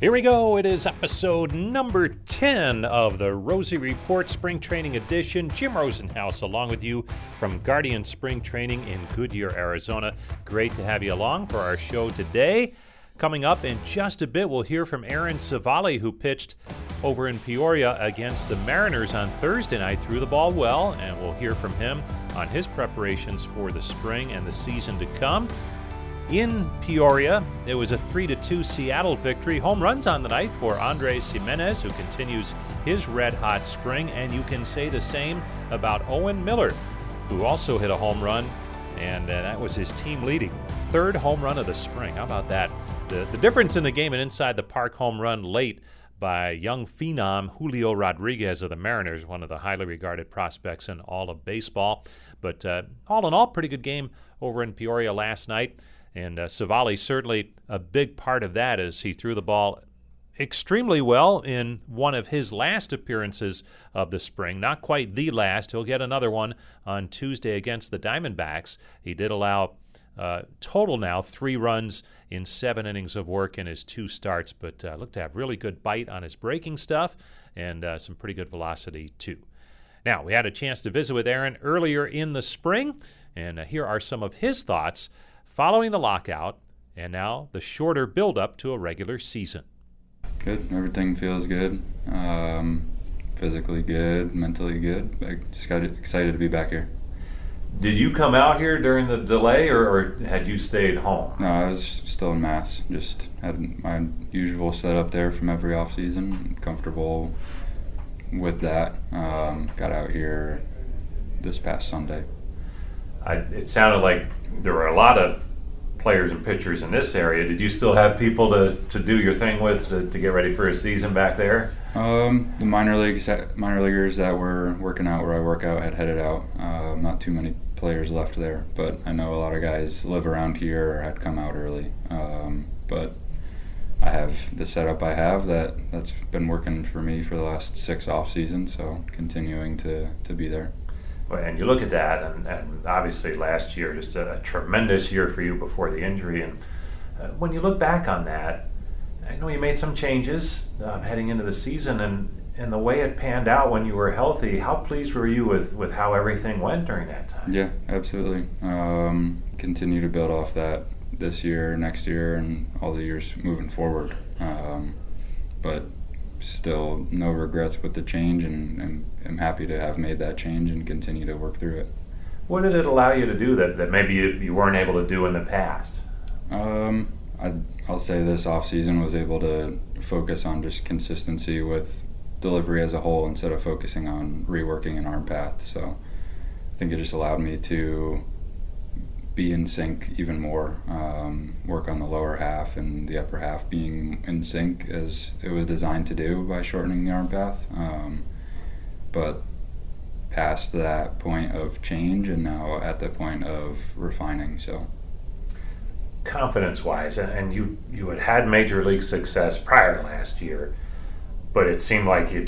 Here we go. It is episode number 10 of the Rosie Report Spring Training Edition. Jim Rosenhaus along with you from Guardian Spring Training in Goodyear, Arizona. Great to have you along for our show today. Coming up in just a bit, we'll hear from Aaron Civale, who pitched over in Peoria against the Mariners on Thursday night. Threw the ball well, and we'll hear from him on his preparations for the spring and the season to come. In Peoria, it was a 3 2 Seattle victory. Home runs on the night for Andres Gimenez, who continues his red hot spring, and you can say the same about Owen Miller, who also hit a home run, and uh, that was his team leading third home run of the spring. How about that? The, the difference in the game and inside the park home run late by young phenom Julio Rodriguez of the Mariners, one of the highly regarded prospects in all of baseball. But uh, all in all, pretty good game over in Peoria last night. And uh, Civale certainly a big part of that as he threw the ball extremely well in one of his last appearances of the spring. Not quite the last. He'll get another one on Tuesday against the Diamondbacks. He did allow uh, total now three runs in seven innings of work in his two starts, but uh, looked to have really good bite on his breaking stuff and uh, some pretty good velocity too. Now, we had a chance to visit with Aaron earlier in the spring, and uh, here are some of his thoughts following the lockout and now the shorter build-up to a regular season. Good. Everything feels good. Um, physically good, mentally good. I just got excited to be back here. Did you come out here during the delay, or, or, had you stayed home? No, I was still in Mass. Just had my usual setup there from every off season. Comfortable with that. Um, got out here this past Sunday. I, it sounded like there were a lot of players and pitchers in this area. Did you still have people to, to do your thing with to, to get ready for a season back there? Um, the minor leagues, minor leaguers that were working out where I work out had headed out. Uh, not too many players left there, but I know a lot of guys live around here or had come out early. Um, but I have the setup I have that that's been working for me for the last six off seasons, so continuing to to be there. And you look at that, and, and obviously last year, just a, a, tremendous year for you before the injury. And uh, when you look back on that, I know you made some changes um, heading into the season, and, and the way it panned out when you were healthy, how pleased were you with, with how everything went during that time? Yeah, absolutely. Um, continue to build off that this year, next year, and all the years moving forward. Um, but still no regrets with the change, and, and I'm happy to have made that change and continue to work through it. What did it allow you to do that, that maybe you, you weren't able to do in the past? Um, I, I'll say this off season was able to focus on just consistency with delivery as a whole instead of focusing on reworking an arm path. So I think it just allowed me to be in sync even more, um, work on the lower half and the upper half being in sync as it was designed to do by shortening the arm path. Um, but past that point of change and now at the point of refining. So confidence wise, and you you had had major league success prior to last year, but it seemed like you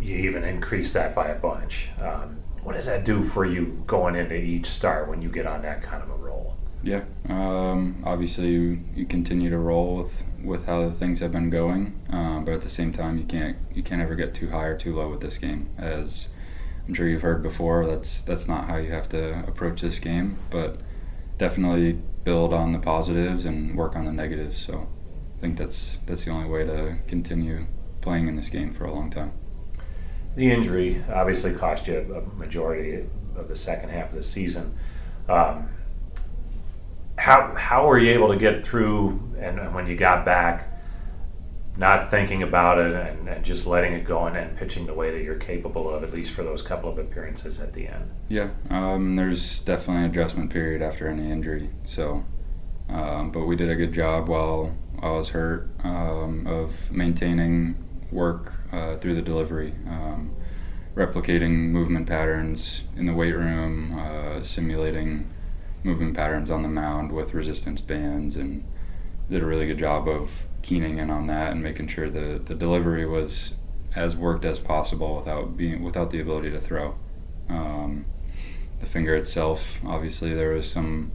you even increased that by a bunch. Um, what does that do for you going into each start when you get on that kind of a roll? Yeah, um, obviously you, you, continue to roll with, with how things have been going, um, but at the same time you can't you can't ever get too high or too low with this game. As I'm sure you've heard before, that's that's not how you have to approach this game. But definitely build on the positives and work on the negatives. So I think that's that's the only way to continue playing in this game for a long time the injury obviously cost you a majority of the second half of the season. Um, how how were you able to get through and, and, when you got back, not thinking about it and, and, just letting it go and, and pitching the way that you're capable of, at least for those couple of appearances at the end? Yeah, um, there's definitely an adjustment period after any injury. So, um, but we did a good job while I was hurt um, of maintaining work uh, through the delivery, um, replicating movement patterns in the weight room, uh, simulating movement patterns on the mound with resistance bands, and did a really good job of keening in on that and making sure the, the delivery was as worked as possible without being without the ability to throw. Um, the finger itself, obviously, there was some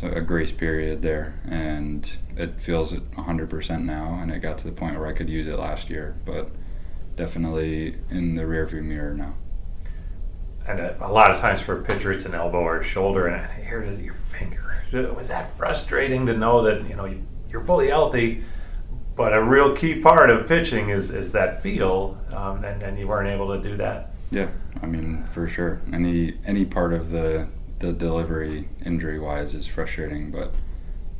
so a grace period there, and it feels 100% now. And it got to the point where I could use it last year, but definitely in the rearview mirror now. And a, a lot of times for a pitcher, it's an elbow or a shoulder, and here it is your finger. Was that frustrating to know that you know you're fully healthy? but a real key part of pitching is, is that feel, um, and, and you weren't able to do that. Yeah, I mean for sure. Any any part of the the delivery injury wise is frustrating, but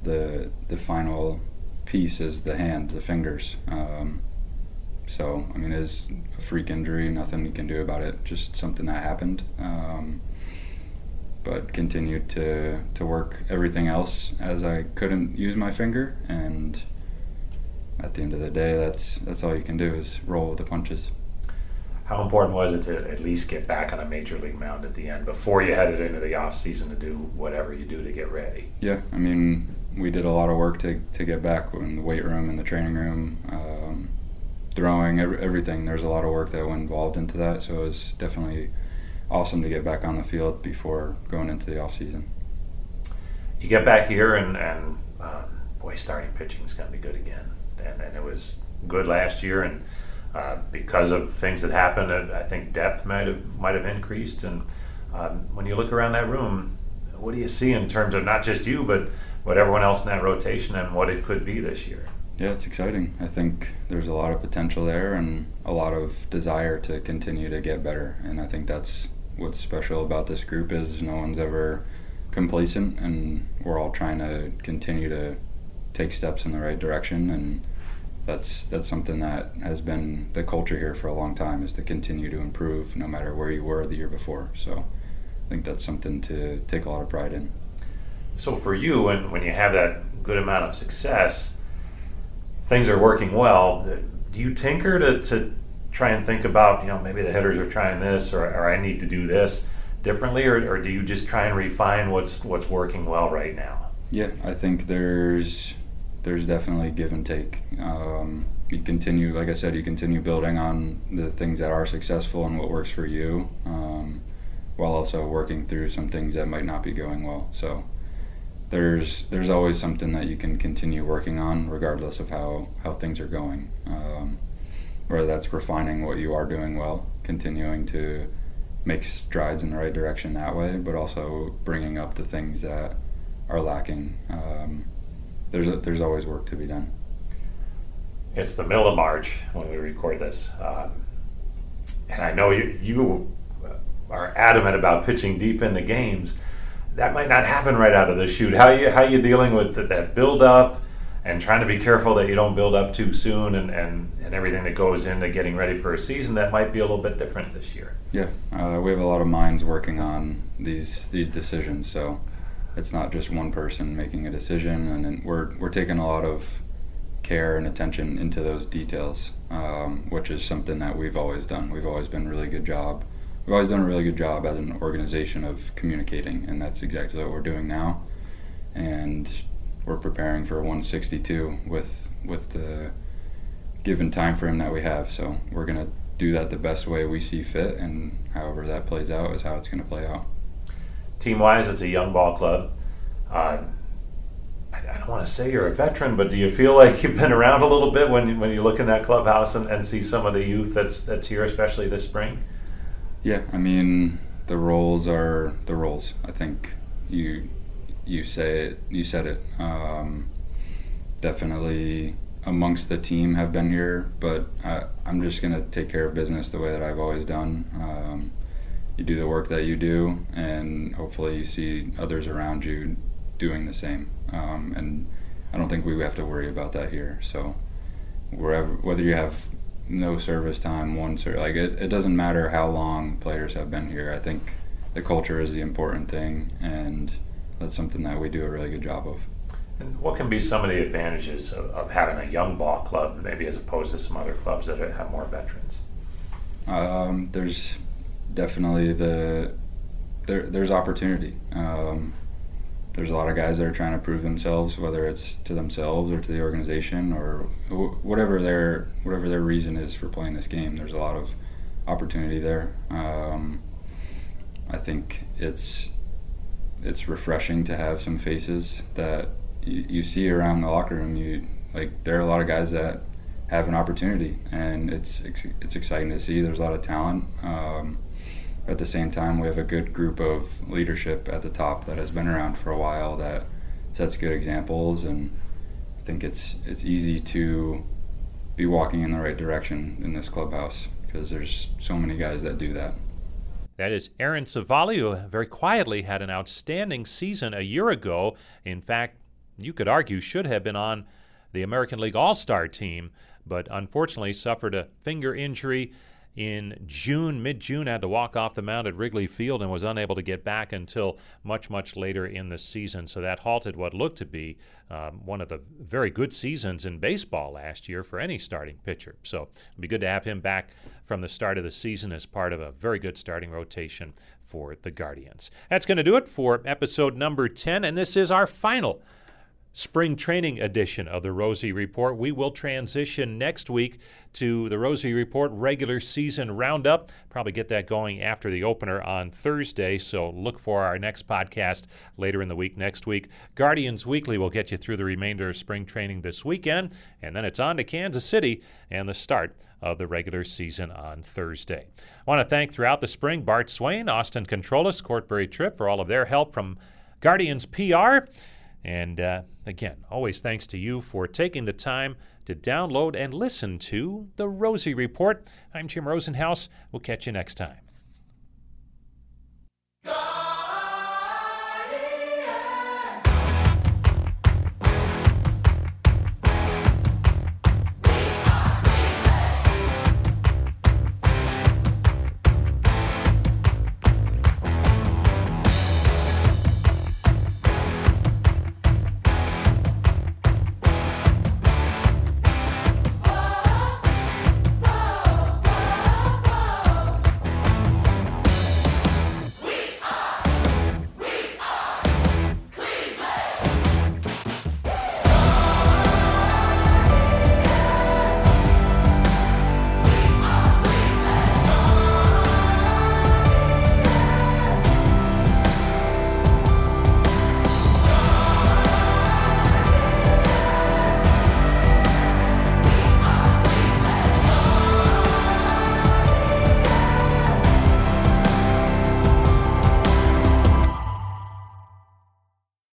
the the final piece is the hand, the fingers. Um, so I mean, it's a freak injury. Nothing you can do about it. Just something that happened. Um, but continued to to work everything else as I couldn't use my finger and at the end of the day, that's that's all you can do is roll with the punches. How important was it to at least get back on a major league mound at the end before you headed into the off season to do whatever you do to get ready? Yeah, I mean, we did a lot of work to, to get back in the weight room, in the training room, um, throwing, every, everything. There's a lot of work that went involved into that, so it was definitely awesome to get back on the field before going into the off season. You get back here, and, and um, boy, starting pitching is going to be good again and, and it was good last year. And uh, because of things that happened, I think depth might have might have increased. And um, when you look around that room, what do you see in terms of not just you, but what everyone else in that rotation and what it could be this year? Yeah, it's exciting. I think there's a lot of potential there and a lot of desire to continue to get better. And I think that's what's special about this group is no one's ever complacent and we're all trying to continue to take steps in the right direction and that's that's something that has been the culture here for a long time is to continue to improve no matter where you were the year before. So I think that's something to take a lot of pride in. So for you, when when you have that good amount of success, things are working well. Do you tinker to, to try and think about you know maybe the hitters are trying this or, or I need to do this differently, or, or do you just try and refine what's what's working well right now? Yeah, I think there's there's definitely give and take. Um, you continue, like I said, you continue building on the things that are successful and what works for you, um, while also working through some things that might not be going well. So there's there's always something that you can continue working on, regardless of how how things are going. Um, whether that's refining what you are doing well, continuing to make strides in the right direction that way, but also bringing up the things that are lacking. Um, there's a, there's always work to be done. It's the middle of March when we record this, um, and I know you you are adamant about pitching deep into games. That might not happen right out of the chute. How you how you dealing with that build up and trying to be careful that you don't build up too soon and, and, and everything that goes into getting ready for a season that might be a little bit different this year. Yeah, uh, we have a lot of minds working on these these decisions, so it's not just one person making a decision, and we're we're taking a lot of care and attention into those details, um, which is something that we've always done. We've always been really good job. We've always done a really good job as an organization of communicating, and that's exactly what we're doing now. And we're preparing for 162 with with the given time frame that we have. So we're gonna do that the best way we see fit, and however that plays out is how it's gonna play out team wise, it's a young ball club. Uh, I, I, don't want to say you're a veteran, but do you feel like you've been around a little bit when you, when you look in that clubhouse and, and see some of the youth that's that's here, especially this spring? Yeah, I mean the roles are the roles. I think you you say it, you said it. Um, definitely amongst the team have been here, but I, am just gonna take care of business the way that I've always done. Um, you do the work that you do, and hopefully you see others around you doing the same. Um, and I don't think we have to worry about that here. So wherever, whether you have no service time, one service, like it, it doesn't matter how long players have been here. I think the culture is the important thing, and that's something that we do a really good job of. And what can be some of the advantages of, of, having a young ball club, maybe as opposed to some other clubs that have more veterans? Um, there's definitely the there, there's opportunity. Um, there's a lot of guys that are trying to prove themselves, whether it's to themselves or to the organization or whatever their whatever their reason is for playing this game. There's a lot of opportunity there. Um, I think it's it's refreshing to have some faces that you, you see around the locker room. You like there are a lot of guys that have an opportunity, and it's it's exciting to see. There's a lot of talent. Um, at the same time, we have a good group of leadership at the top that has been around for a while that sets good examples, and I think it's it's easy to be walking in the right direction in this clubhouse because there's so many guys that do that. That is Aaron Civale, who very quietly had an outstanding season a year ago. In fact, you could argue should have been on the American League All Star team, but unfortunately suffered a finger injury in June, mid June, had to walk off the mound at Wrigley Field and was unable to get back until much, much later in the season. So that halted what looked to be um, one of the very good seasons in baseball last year for any starting pitcher. So it'd be good to have him back from the start of the season as part of a very good starting rotation for the Guardians. That's going to do it for episode number 10, and this is our final spring training edition of the Rosie Report. We will transition next week to the Rosie Report regular season roundup. Probably get that going after the opener on Thursday, so look for our next podcast later in the week next week. Guardians Weekly will get you through the remainder of spring training this weekend, and then it's on to Kansas City and the start of the regular season on Thursday. I want to thank throughout the spring Bart Swain, Austin Controllus, Court Berry-Tripp for all of their help from Guardians PR. And uh, again, always thanks to you for taking the time to download and listen to the Rosie Report. I'm Jim Rosenhaus. We'll catch you next time.